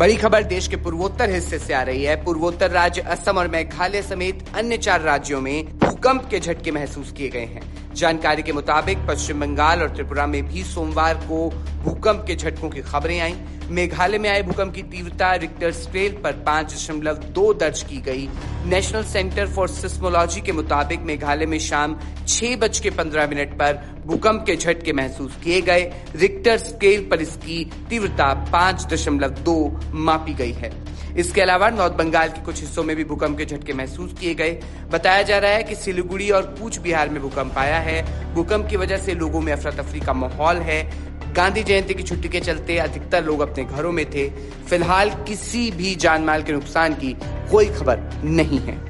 बड़ी खबर देश के पूर्वोत्तर हिस्से से आ रही है। पूर्वोत्तर राज्य असम और मेघालय समेत अन्य चार राज्यों में भूकंप के झटके महसूस किए गए हैं। जानकारी के मुताबिक पश्चिम बंगाल और त्रिपुरा में भी सोमवार को भूकंप के झटकों की खबरें आई। मेघालय में आए भूकंप की तीव्रता रिक्टर स्केल पर पाँच दशमलव दो दर्ज की गई। नेशनल सेंटर फॉर सिस्मोलॉजी के मुताबिक मेघालय में शाम छह बज के पंद्रह मिनट पर भूकंप के झटके महसूस किए गए। रिक्टर स्केल पर इसकी तीव्रता पाँच दशमलव दो मापी गई है। इसके अलावा नॉर्थ बंगाल के कुछ हिस्सों में भी भूकंप के झटके महसूस किए गए। बताया जा रहा है कि सिलीगुड़ी और कूच बिहार में भूकंप आया है। भूकंप की वजह से लोगों में अफरा तफरी का माहौल है। गांधी जयंती की छुट्टी के चलते अधिकतर लोग अपने घरों में थे। फ़िलहाल किसी भी जानमाल के नुकसान की कोई खबर नहीं है।